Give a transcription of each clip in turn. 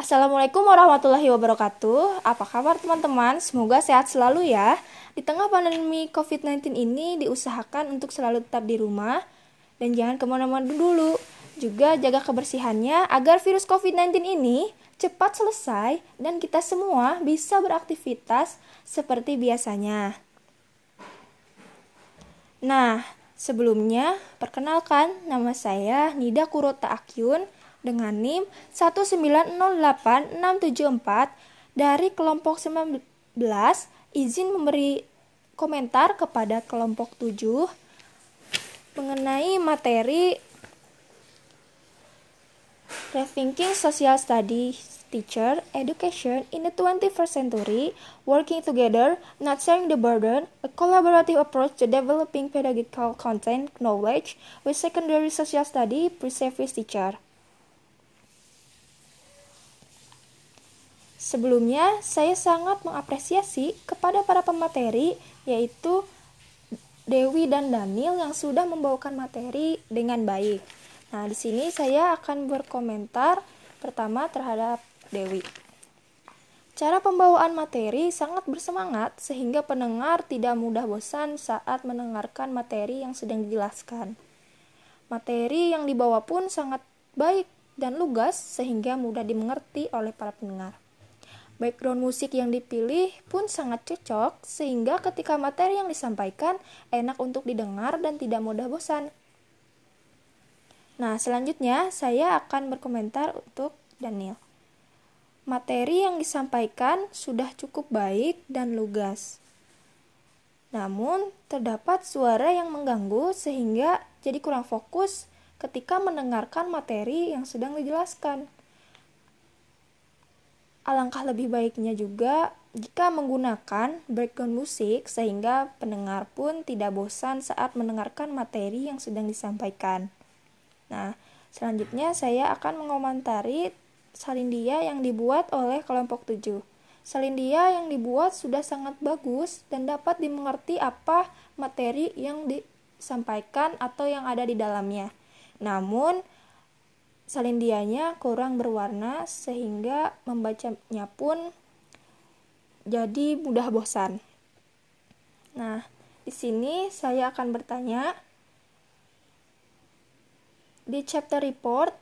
Assalamualaikum warahmatullahi wabarakatuh. Apa kabar teman-teman? Semoga sehat selalu ya. Di tengah pandemi COVID-19 ini diusahakan untuk selalu tetap di rumah dan jangan ke mana-mana dulu. Juga jaga kebersihannya agar virus COVID-19 ini cepat selesai dan kita semua bisa beraktivitas seperti biasanya. Nah, sebelumnya perkenalkan nama saya Nida Kurota Akyun dengan NIM 1908674 dari kelompok 19 izin memberi komentar kepada kelompok 7 mengenai materi Rethinking Social Studies Teacher Education in the 21st Century Working Together, Not Sharing the Burden A Collaborative Approach to Developing Pedagogical Content Knowledge with Secondary Social Study Pre-Service Teacher Sebelumnya, saya sangat mengapresiasi kepada para pemateri, yaitu Dewi dan Daniel yang sudah membawakan materi dengan baik. Nah, di sini saya akan berkomentar pertama terhadap Dewi. Cara pembawaan materi sangat bersemangat sehingga pendengar tidak mudah bosan saat mendengarkan materi yang sedang dijelaskan. Materi yang dibawa pun sangat baik dan lugas sehingga mudah dimengerti oleh para pendengar. Background musik yang dipilih pun sangat cocok, sehingga ketika materi yang disampaikan enak untuk didengar dan tidak mudah bosan. Nah, selanjutnya saya akan berkomentar untuk Daniel. Materi yang disampaikan sudah cukup baik dan lugas. Namun, terdapat suara yang mengganggu sehingga jadi kurang fokus ketika mendengarkan materi yang sedang dijelaskan. Alangkah lebih baiknya juga jika menggunakan background musik sehingga pendengar pun tidak bosan saat mendengarkan materi yang sedang disampaikan. Nah, selanjutnya saya akan mengomentari salindia yang dibuat oleh kelompok 7. Salindia yang dibuat sudah sangat bagus dan dapat dimengerti apa materi yang disampaikan atau yang ada di dalamnya. Namun, salindianya kurang berwarna sehingga membacanya pun jadi mudah bosan. Nah, di sini saya akan bertanya di chapter report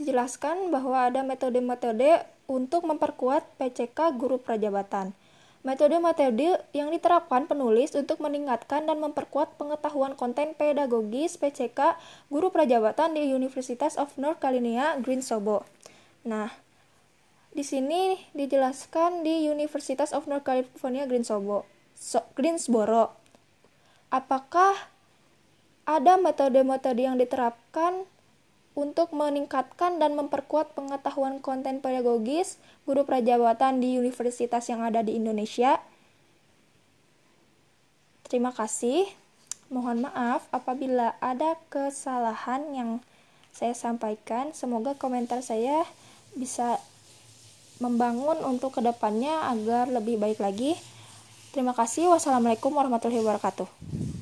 dijelaskan bahwa ada metode-metode untuk memperkuat PCK guru prajabatan. Metode-metode yang diterapkan penulis untuk meningkatkan dan memperkuat pengetahuan konten pedagogis PCK guru prajabatan di Universitas of North Carolina, Greensboro. Nah, di sini dijelaskan di Universitas of North California, Greensboro. So, Greensboro. Apakah ada metode-metode yang diterapkan untuk meningkatkan dan memperkuat pengetahuan konten pedagogis guru prajabatan di universitas yang ada di Indonesia. Terima kasih. Mohon maaf apabila ada kesalahan yang saya sampaikan. Semoga komentar saya bisa membangun untuk ke depannya agar lebih baik lagi. Terima kasih. Wassalamualaikum warahmatullahi wabarakatuh.